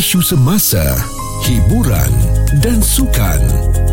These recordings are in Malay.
isu semasa, hiburan dan sukan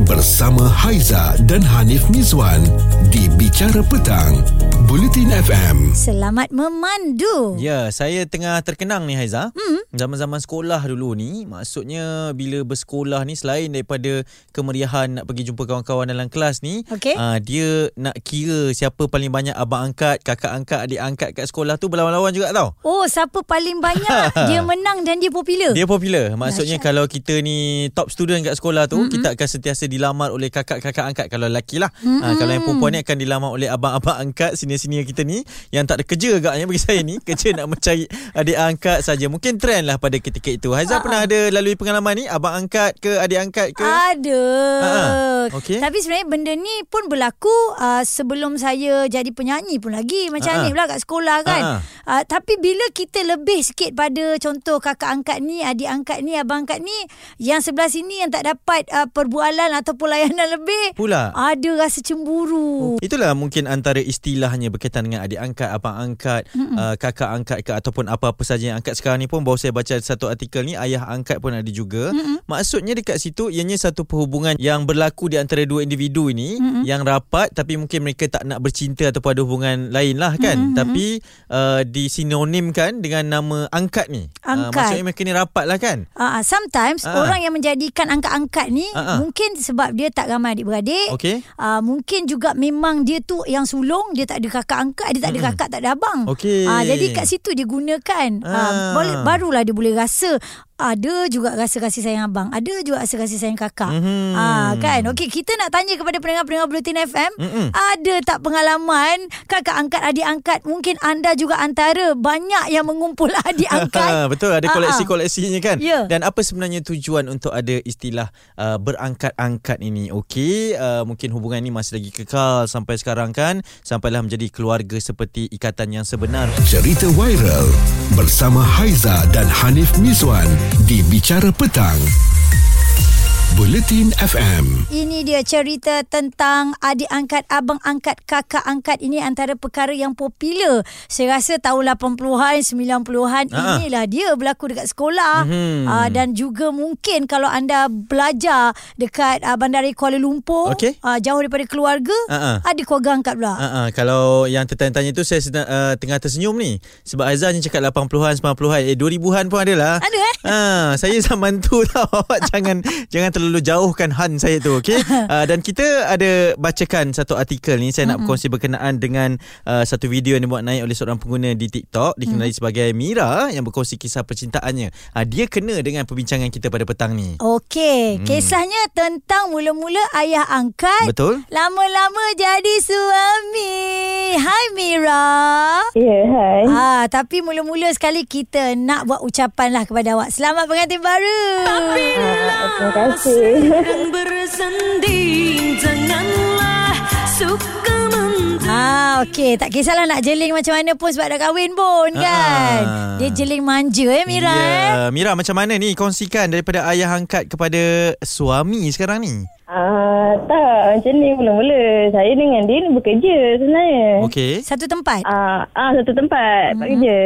bersama Haiza dan Hanif Mizwan di Bicara Petang, Bulletin FM. Selamat memandu. Ya, saya tengah terkenang ni Haiza. Hmm. Zaman-zaman sekolah dulu ni, maksudnya bila bersekolah ni selain daripada kemeriahan nak pergi jumpa kawan-kawan dalam kelas ni, Okey. ah, dia nak kira siapa paling banyak abang angkat, kakak angkat, adik angkat kat sekolah tu berlawan-lawan juga tau. Oh, siapa paling banyak dia menang dan dia popular. Dia popular. Maksudnya Dahsyat. kalau kita ni top student kat sekolah tu, mm-hmm. kita akan sentiasa dilamar oleh kakak-kakak angkat kalau lelaki lah. Mm-hmm. Ha, kalau yang perempuan ni akan dilamar oleh abang-abang angkat, senior-senior kita ni yang tak ada kerja agaknya bagi saya ni, kerja nak mencari adik angkat saja. Mungkin trend lah pada ketika itu. Haizah Ha-ha. pernah ada lalui pengalaman ni abang angkat ke adik angkat ke? Ada. Ha-ha. Okey. Tapi sebenarnya benda ni pun berlaku uh, sebelum saya jadi penyanyi pun lagi. Macam Ha-ha. ni pula kat sekolah kan. Ha-ha. Uh, tapi bila kita lebih sikit pada contoh kakak angkat ni, adik angkat ni, abang angkat ni, yang sebelah sini yang tak dapat uh, perbualan ataupun layanan lebih, Pula. ada rasa cemburu. Itulah mungkin antara istilahnya berkaitan dengan adik angkat, abang angkat, uh, kakak angkat ke ataupun apa-apa saja yang angkat sekarang ni pun baru saya baca satu artikel ni ayah angkat pun ada juga. Mm-mm. Maksudnya dekat situ ianya satu perhubungan yang berlaku di antara dua individu ini Mm-mm. yang rapat tapi mungkin mereka tak nak bercinta ataupun ada hubungan lain lah kan. Mm-mm. Tapi uh, disinonimkan dengan nama angkat ni. Uh, Angkat. maksudnya mereka ni rapat lah kan. Uh, sometimes Ah. orang yang menjadikan angkat-angkat ni Ah, ah. mungkin sebab dia tak ramai adik-beradik. Okey. Uh, mungkin juga memang dia tu yang sulung dia tak ada kakak angkat dia tak ada Mm-mm. kakak tak ada abang. Okey. Ah, jadi kat situ dia gunakan. Ah. Ah. boleh barulah dia boleh rasa ada juga rasa kasih sayang abang, ada juga rasa kasih sayang kakak. Mhm. Ah kan. Okey, kita nak tanya kepada pendengar-pendengar Bulletin FM, Mm-mm. ada tak pengalaman kakak angkat, adik angkat? Mungkin anda juga antara banyak yang mengumpul adik angkat. Betul ada Ah, koleksi-koleksinya kan. Ya. Dan apa sebenarnya tujuan untuk ada istilah uh, berangkat-angkat ini? Okey, uh, mungkin hubungan ini masih lagi kekal sampai sekarang kan, sampailah menjadi keluarga seperti ikatan yang sebenar. Cerita viral bersama Haiza dan Hanif Mizwan di Bicara Petang, Bulletin FM. Ini dia cerita tentang adik angkat, abang angkat, kakak angkat. Ini antara perkara yang popular. Saya rasa tahun 80-an, 90-an Ha. inilah dia berlaku dekat sekolah. Mhm. Uh, dan juga mungkin kalau anda belajar dekat uh, Bandari Kuala Lumpur, Okey. uh, jauh daripada keluarga, Ha-ha. ada keluarga angkat pula. Uh, uh, kalau yang tertanya-tanya tu saya sedang, uh, tengah tersenyum ni sebab Aizah ni cakap 80-an 90-an eh 2000-an pun ada lah. Ada eh? Ah, saya zaman tu tau. Awak jangan jangan terlalu jauhkan Han saya tu, okey? Uh, dan kita ada bacakan satu artikel ni saya nak berkongsi berkenaan dengan uh, satu video yang dibuat naik oleh seorang pengguna di TikTok dikenali sebagai Mira yang berkongsi kisah percintaannya. Uh, dia kena dengan perbincangan kita pada petang ni. Okey, kisahnya tentang mula-mula ayah angkat. Betul? Lama-lama jadi suami. Hai Mira. Ya, hai. Ah, tapi mula-mula sekali kita nak buat ucapan lah kepada awak. Selamat pengantin baru. Ah, terima kasih. Dan bersanding Janganlah suka Ah, okey. Tak kisahlah nak jeling macam mana pun sebab dah kahwin pun kan. Ah. Dia jeling manja eh Mira ya. eh. Mira macam mana ni kongsikan daripada ayah angkat kepada suami sekarang ni? Ah, tak, macam ni mula-mula. Saya dengan dia ni bekerja sebenarnya. Okey. Satu tempat. Ah, ah satu tempat mm-hmm. kerja.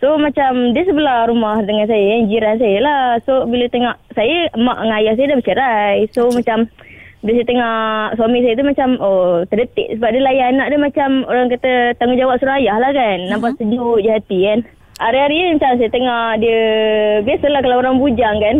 So macam dia sebelah rumah dengan saya, yang jiran saya lah. So bila tengok saya mak dengan ayah saya dah bercerai. So okay. macam bila saya tengok suami saya tu macam oh terdetik sebab dia layan anak dia macam orang kata tanggungjawab suruh ayah lah kan. Nampak sejuk je hati kan. Hari-hari ni macam saya tengok dia biasalah kalau orang bujang kan.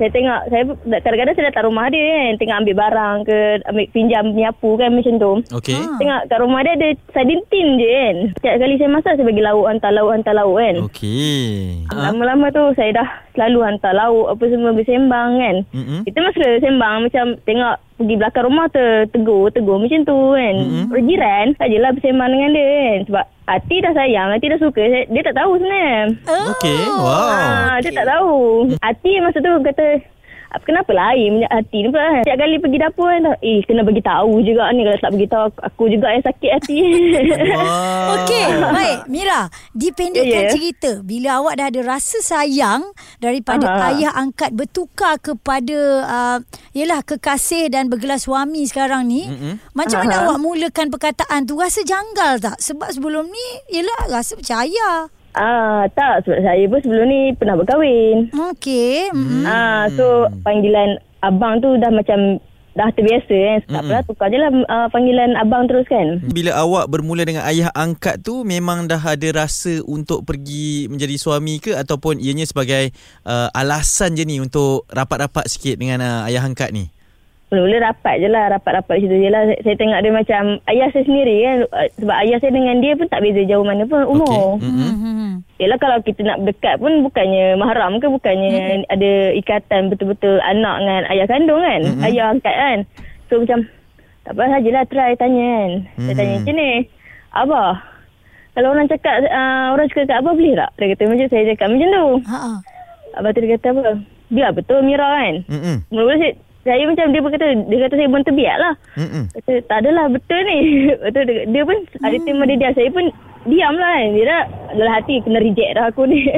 Saya tengok saya kadang-kadang saya datang rumah dia kan tengok ambil barang ke ambil pinjam menyapu kan macam tu. Okey. Ah. Tengok kat rumah dia ada sardin tin je kan. Setiap kali saya masak saya bagi lauk hantar lauk hantar lauk kan. Okey. Ha? Lama-lama tu saya dah selalu hantar lauk apa semua bersembang kan. Mm-mm. Kita masa sembang macam tengok pergi belakang rumah tu tegur tegur macam tu kan. Mm-hmm. Jiran sajalah bersembang dengan dia kan. Sebab hati dah sayang, hati dah suka. Dia tak tahu sebenarnya. Oh. Okey. Wow. Ah, dia tak tahu. Hati masa tu kata "Apa- Kenapa lain minyak hati ni pula kan? Setiap kali pergi dapur kan Eh kena bagi tahu juga ni Kalau tak bagi tahu Aku juga yang sakit hati Wow. Okey, baik. Mira, dipendekkan Ya, ya. cerita. Bila awak dah ada rasa sayang daripada Aha. ayah angkat bertukar kepada uh, yalah kekasih dan bergelar suami sekarang ni, Mm-mm. macam mana Aha. awak mulakan perkataan tu? Rasa janggal tak? Sebab sebelum ni yalah rasa percaya. Ah, tak, sebab saya pun sebelum ni pernah berkahwin. Okey. Mm-hmm. Ah, so panggilan abang tu dah macam dah terbiasa kan. Tak apalah tukar je lah uh, panggilan abang terus kan. Bila awak bermula dengan ayah angkat tu memang dah ada rasa untuk pergi menjadi suami ke ataupun ianya sebagai uh, alasan je ni untuk rapat-rapat sikit dengan uh, ayah angkat ni? Mula-mula rapat je lah Rapat-rapat situ je lah Saya, saya tengok dia macam Ayah saya sendiri kan Uh, Sebab ayah saya dengan dia pun Tak beza jauh mana pun Umur Okey. Mm-mm. Mm-hmm. Yelah kalau kita nak berdekat pun Bukannya mahram ke Bukannya Hmm. ada ikatan Betul-betul anak dengan ayah kandung kan Mm-mm. Ayah angkat kan So macam Tak apa sajalah try tanya kan Saya Mm. tanya macam ni Abah Kalau orang cakap uh, Orang suka kat Abah boleh tak Dia kata macam saya cakap macam tu Ha ah. Abah tu dia kata apa Biar betul Mira kan Mm-mm. Mula-mula saya, saya macam dia berkata Dia kata saya pun terbiak lah. Mm-mm. Kata tak adalah betul ni. Betul dia, dia pun ada tema dia diam Saya pun diam lah kan Dia dah dalam hati kena reject dah aku ni.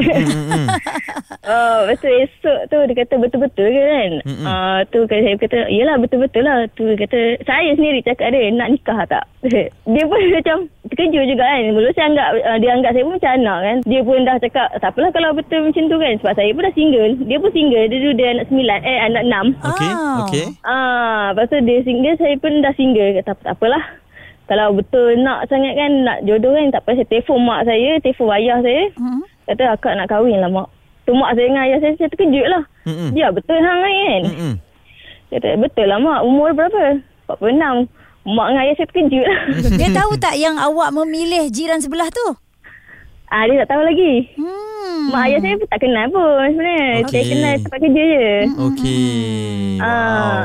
Oh, lepas tu esok tu dia kata betul-betul ke kan uh, Tu kata, saya kata Yelah betul-betul lah Tu dia kata Saya sendiri cakap dia Nak nikah tak Dia pun macam Terkejut juga kan Mula saya anggap uh, Dia anggap saya pun macam anak kan Dia pun dah cakap Tak apalah kalau betul macam tu kan Sebab saya pun dah single Dia pun single Dia dulu dia anak sembilan Eh anak enam Okey, Ah. okey. Ah, lepas tu dia single, saya pun dah single. Kata tak apalah. Kalau betul nak sangat kan, nak jodoh kan, tak apa. Saya telefon mak saya, telefon ayah saya. Mm-hmm. Kata akak nak kahwin lah mak. Tu mak saya dengan ayah saya, saya terkejut lah. Mm-mm. Ya betul hang kan? Mm-mm. Kata betul lah mak, umur berapa? 46. Mak dengan ayah saya terkejut lah. Dia tahu tak yang awak memilih jiran sebelah tu? ah, dia tak tahu lagi. Hmm. Mak ayah saya pun tak kenal pun sebenarnya. Okey. Saya kenal tempat kerja je. Okey. Ah.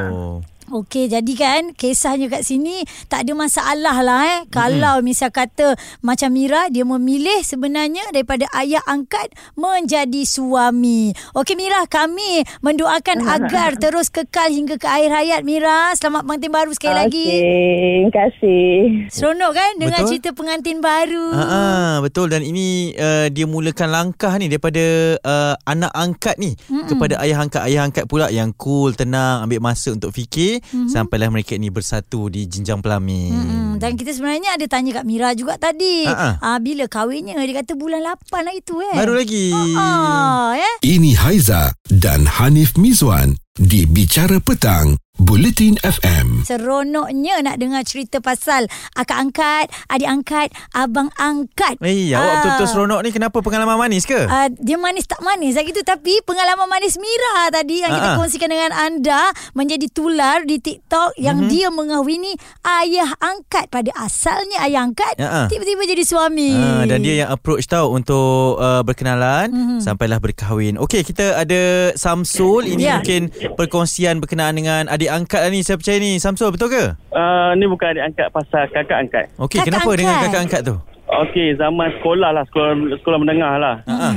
Okey, jadi kan kisahnya kat sini tak ada masalah lah eh. Kalau misal kata macam Mira, dia memilih sebenarnya daripada ayah angkat menjadi suami. Okey Mira, kami mendoakan agar terus kekal hingga ke akhir hayat Mira. Selamat pengantin baru sekali lagi. Okey, terima kasih. Seronok kan dengan Betul. cerita pengantin baru. Ah, ah, betul dan ini uh, dia mulakan langkah ni daripada uh, anak angkat ni Mm-mm. kepada ayah angkat ayah angkat pula yang cool tenang ambil masa untuk fikir mm-hmm. sampailah mereka ni bersatu di jenjang pelamin. Hmm, dan kita sebenarnya ada tanya kat Mira juga tadi. Ha-ha. Ah, bila kahwinnya dia kata bulan 8 hari tu eh. Baru lagi. Ah, eh. Ini Haiza dan Hanif Mizwan di Bicara Petang, Bulletin FM. Seronoknya nak dengar cerita pasal akak angkat, adik angkat, abang angkat. Eh, awak Ah. betul-betul seronok ni kenapa pengalaman manis ke? Uh, dia manis tak manis lagi tu tapi pengalaman manis Mira tadi yang kita Ah, kongsikan dengan anda menjadi tular di TikTok yang Mhm. dia mengahwini ayah angkat pada asalnya ayah angkat ah. tiba-tiba jadi suami. Ah, dan dia yang approach tau untuk uh, berkenalan mm-hmm. sampailah berkahwin. Okey, kita ada Samsul. Ini Ya. mungkin perkongsian berkenaan dengan adik angkat lah ni. Saya percaya ni. Samsul, betul ke? Uh, ni bukan adik angkat pasal kakak angkat. Okey, Kakak kenapa angkat. dengan kakak angkat tu? Okey, zaman sekolah lah, sekolah, sekolah menengah lah. Ha ah.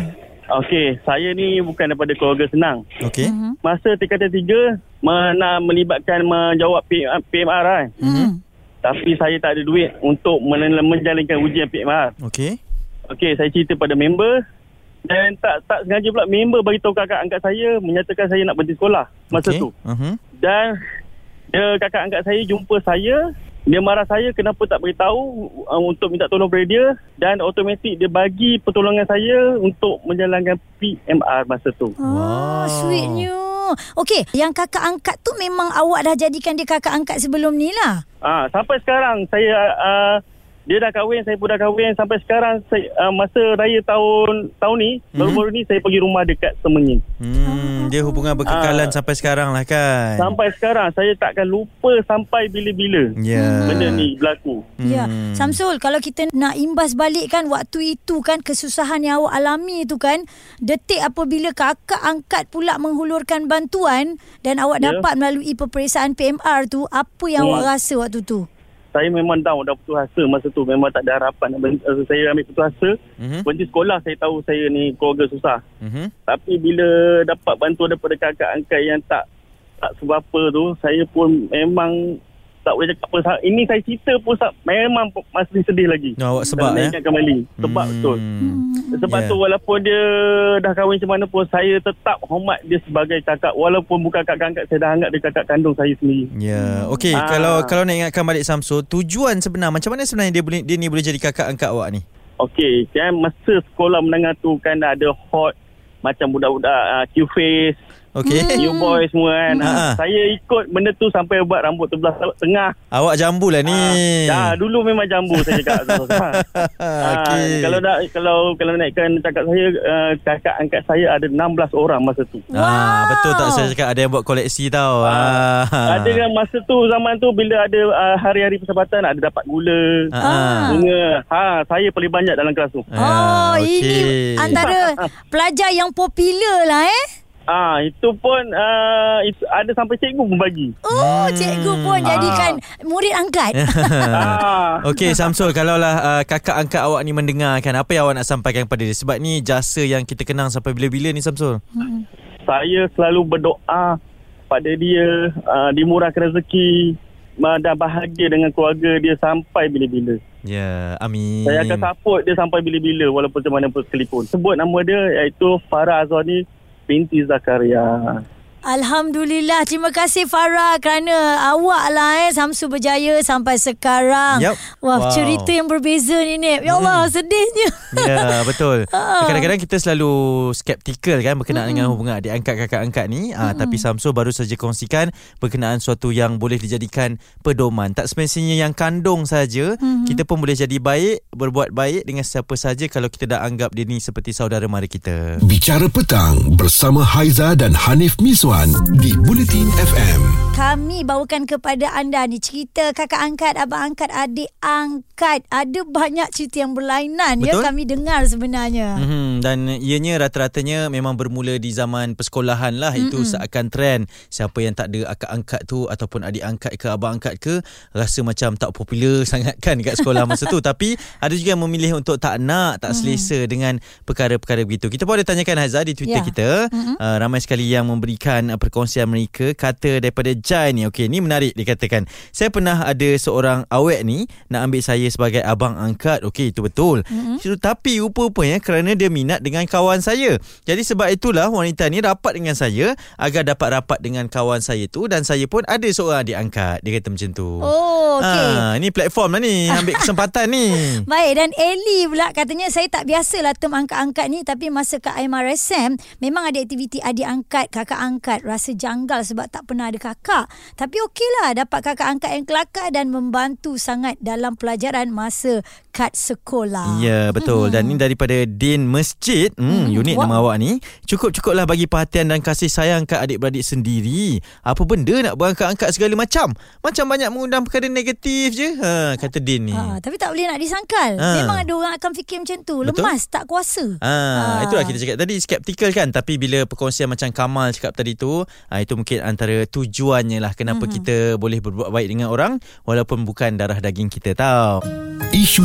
Okey, saya ni bukan daripada keluarga senang. Okey. Mhm. Masa tingkatan tiga, nak melibatkan menjawab P- PMR lah. Hmm. Tapi saya tak ada duit untuk men- menjalankan ujian PMR. Okey. Okey, saya cerita pada member dan tak tak sengaja pula member bagi tahu kakak angkat saya menyatakan saya nak berhenti sekolah masa Okey. tu. Uh-huh. Dan dia kakak angkat saya jumpa saya dia marah saya kenapa tak beritahu uh, untuk minta tolong pada dia dan automatik dia bagi pertolongan saya untuk menjalankan PMR masa tu. Oh, Wow. sweetnya. Okey, yang kakak angkat tu memang awak dah jadikan dia kakak angkat sebelum ni lah. Ah sampai sekarang saya uh, dia dah kahwin, saya pun dah kahwin sampai sekarang saya, uh, masa raya tahun tahun ni Mhm. baru-baru ni saya pergi rumah dekat Semenying. Hmm, dia hubungan berkekalan Ah. sampai sekarang lah kan. Sampai sekarang saya takkan lupa sampai bila-bila Ya. benda ni berlaku. Ya, Hmm. Samsul kalau kita nak imbas balik kan waktu itu kan kesusahan yang awak alami itu kan detik apabila kakak angkat pula menghulurkan bantuan dan awak Ya. dapat melalui peperiksaan PMR tu apa yang Hmm. awak rasa waktu tu? Saya memang down dah putus asa masa tu memang tak ada harapan uh, saya ambil putus asa Mhm. berhenti sekolah saya tahu saya ni keluarga susah Mhm. tapi bila dapat bantuan daripada kakak angkat yang tak tak seberapa tu saya pun memang tak boleh cakap Sa- ini saya cerita pun memang masih sedih lagi awak sebab Dan eh. kembali sebab Hmm. betul sebab Ya. tu walaupun dia dah kahwin macam mana pun saya tetap hormat dia sebagai kakak walaupun bukan kakak angkat saya dah anggap dia kakak kandung saya sendiri Ya, okey. Ah. Kalau kalau nak ingatkan balik Samsul, tujuan sebenar macam mana sebenarnya dia boleh dia ni boleh jadi kakak angkat awak ni? Okey, kan masa sekolah menengah tu kan ada hot macam budak-budak uh, Q-face, Okey. New Boy semua kan. Ha. Ha. Saya ikut benda tu sampai buat rambut terbelah tengah. Awak jambu lah ni. Ah, dah dulu memang jambu saya cakap. ha. Okey. Kalau nak kalau kalau naikkan cakap saya uh, kakak angkat saya ada 16 orang masa tu. Ah, betul tak saya cakap ada yang buat koleksi tau. Ah. Ada kan masa tu zaman tu bila ada uh, hari-hari persahabatan ada dapat gula. Ah. Bunga. Ha, saya paling banyak dalam kelas tu. Oh, Ah, ini antara pelajar yang popular lah eh. Ah, itu pun uh, itu, ada sampai cikgu pun bagi. Oh, cikgu pun jadikan murid angkat. ah. Okey Samsul Kalaulah uh, kakak angkat awak ni mendengarkan Apa yang awak nak sampaikan kepada dia Sebab ni jasa yang kita kenang Sampai bila-bila ni Samsul saya selalu berdoa pada dia uh, dimurahkan rezeki uh, dan bahagia dengan keluarga dia sampai bila-bila. Ya Amin Saya akan support dia sampai bila-bila walaupun macam mana pun sekalipun. Sebut nama dia iaitu Farah Azwani pintis da karya Alhamdulillah. Terima kasih Farah kerana awak lah eh Samsu berjaya sampai sekarang. Yup. Wah, Wow. cerita yang berbeza ni Nip. Ya Allah, sedihnya. Ya betul Ah. Kadang-kadang kita selalu Skeptikal kan Berkenaan dengan hubungan Adik angkat kakak angkat ni ah, Tapi Samsul baru saja kongsikan Berkenaan suatu yang Boleh dijadikan Pedoman Tak semestinya yang kandung saja Kita pun boleh jadi baik Berbuat baik Dengan siapa saja Kalau kita dah anggap dia ni Seperti saudara mara kita Bicara Petang bersama Haiza dan Hanif Miswan di Bulletin FM. Kami bawakan kepada anda ni cerita kakak angkat, abang angkat, adik angkat. Ada banyak cerita yang berlainan Betul. ya kami dengar sebenarnya. Mm-hmm. Dan ianya rata-ratanya memang bermula di zaman persekolahan lah. Mm-hmm. Itu seakan trend. Siapa yang tak ada akak angkat tu ataupun adik angkat ke abang angkat ke rasa macam tak popular sangat kan dekat sekolah masa tu. Tapi ada juga yang memilih untuk tak nak, tak selesa dengan perkara-perkara begitu. Kita pun ada tanyakan Hazal di Twitter Ya. kita. Mm-hmm. Uh, ramai sekali yang memberikan uh, perkongsian mereka. Kata daripada Jai ni. Okey, ni menarik dikatakan. Saya pernah ada seorang awet ni nak ambil saya sebagai abang angkat. Okey, itu betul. Mm-hmm. Tapi rupa-rupanya kerana dia minat dengan kawan saya. Jadi sebab itulah wanita ni rapat dengan saya agar dapat rapat dengan kawan saya tu dan saya pun ada seorang adik angkat. Dia kata macam tu. Oh, okey. Ah, ni platform lah ni. Ambil kesempatan ni. Baik dan Ellie pula katanya saya tak biasalah term angkat-angkat ni tapi masa kat IMRSM memang ada aktiviti adik angkat, kakak angkat. Rasa janggal sebab tak pernah ada kakak. Tapi okeylah dapat kakak angkat yang kelakar dan membantu sangat dalam pelajaran masa kat sekolah. Ya betul hmm. Dan ni daripada Din Masjid hmm, Unik Wah. nama awak ni Cukup-cukuplah bagi perhatian dan kasih sayang Ke adik-beradik sendiri Apa benda nak berangkat-angkat segala macam Macam banyak mengundang perkara negatif je ha, Kata Din ni Ha, tapi tak boleh nak disangkal. Ah. Memang ada orang akan fikir macam tu. Betul. Lemas, tak kuasa. Ah, Ah. itulah kita cakap tadi skeptikal kan tapi bila perkongsian macam Kamal cakap tadi tu ah, itu mungkin antara tujuannya lah kenapa mm-hmm. kita boleh berbuat baik dengan orang walaupun bukan darah daging kita tau. Isu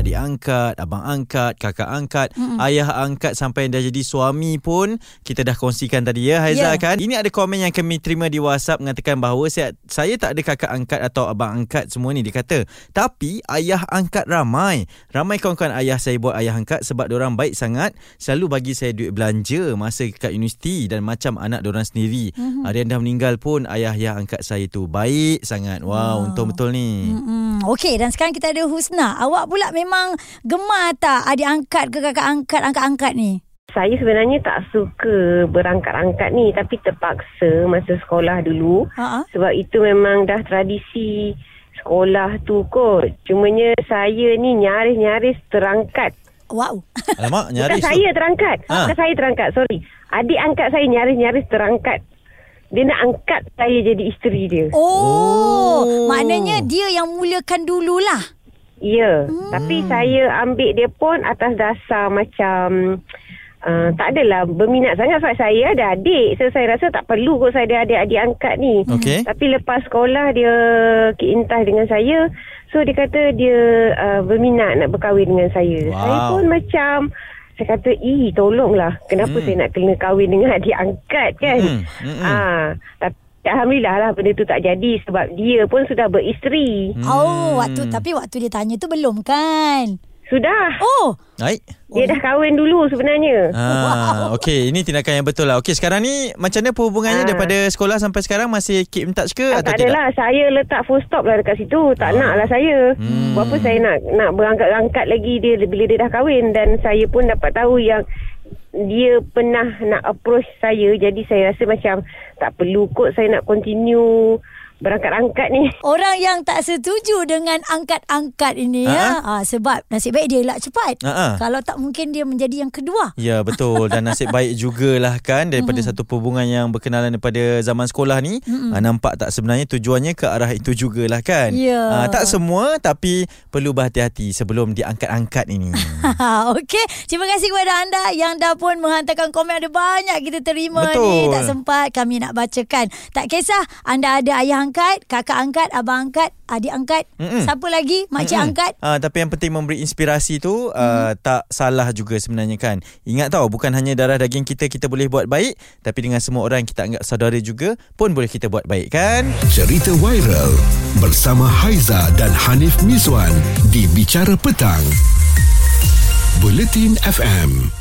Adik angkat, abang angkat, kakak angkat, mm ayah angkat sampai dah jadi suami pun kita dah kongsikan tadi ya Haiza Ya. kan. Ini ada komen yang kami terima di WhatsApp mengatakan bahawa saya saya tak ada kakak angkat atau abang angkat semua ni dia kata. Tapi ayah angkat ramai. Ramai kawan-kawan ayah saya buat ayah angkat sebab orang baik sangat selalu bagi saya duit belanja masa kat universiti dan macam anak orang sendiri. Mm-hmm. Ada yang dah meninggal pun ayah yang angkat saya tu baik sangat. Wow, wow. untung betul ni. Hmm, Okey dan sekarang kita ada Husna. Awak pula memang gemar tak adik angkat ke kakak angkat angkat-angkat ni? Saya sebenarnya tak suka berangkat-angkat ni tapi terpaksa masa sekolah dulu Ha sebab itu memang dah tradisi sekolah tu kot. Cumanya saya ni nyaris-nyaris terangkat. Wow. Alamak, Bukan nyaris saya tu. terangkat. Ha. Bukan saya terangkat, sorry. Adik angkat saya nyaris-nyaris terangkat. Dia nak angkat saya jadi isteri dia. Oh, Oh. maknanya dia yang mulakan dululah. Ya, hmm. tapi saya ambil dia pun atas dasar macam uh, tak adalah berminat sangat sebab saya ada adik. So saya rasa tak perlu kot saya ada adik-adik angkat ni. Okey. Tapi lepas sekolah dia keintas dengan saya. So dia kata dia uh, berminat nak berkahwin dengan saya. Wow. Saya pun macam saya kata, "Ih, tolonglah. Kenapa Hmm. saya nak kena kahwin dengan adik angkat kan?" Hmm, hmm, hmm. Ah, tapi Alhamdulillah lah benda tu tak jadi sebab dia pun sudah beristeri. Hmm. Oh, waktu tapi waktu dia tanya tu belum kan? Sudah. Oh, Baik. Dia dah kahwin dulu sebenarnya. Ah, okey, ini tindakan yang betul lah. Okey, sekarang ni macam mana hubungannya Ah. daripada sekolah sampai sekarang masih keep in touch ke Ah, atau tak tidak? adalah Saya letak full stop lah dekat situ Tak nak lah saya Hmm. Berapa saya nak Nak berangkat-angkat lagi dia Bila dia dah kahwin Dan saya pun dapat tahu yang Dia pernah nak approach saya Jadi saya rasa macam Tak perlu kot saya nak continue Berangkat-angkat ni orang yang tak setuju dengan angkat-angkat ini ya. Ah, sebab nasib baik dia elak cepat. Ha, ha. Kalau tak mungkin dia menjadi yang kedua. Ya betul dan nasib baik jugalah kan daripada satu hubungan yang berkenalan daripada zaman sekolah ni uh, nampak tak sebenarnya tujuannya ke arah itu jugalah kan Ya. Ah, tak semua tapi perlu berhati-hati sebelum diangkat-angkat ini Okey, terima kasih kepada anda yang dah pun menghantarkan komen ada banyak kita terima Betul. ni. Tak sempat kami nak bacakan. Tak kisah anda ada ayah angkat, kakak angkat, abang angkat, adik angkat, Mm-mm. siapa lagi, makcik Mm-mm. angkat. Ah, tapi yang penting memberi inspirasi tu uh, tak salah juga sebenarnya kan. Ingat tau bukan hanya darah daging kita kita boleh buat baik tapi dengan semua orang kita anggap saudara juga pun boleh kita buat baik kan. Cerita viral bersama Haiza dan Hanif Mizwan di Bicara Petang. Buletin FM.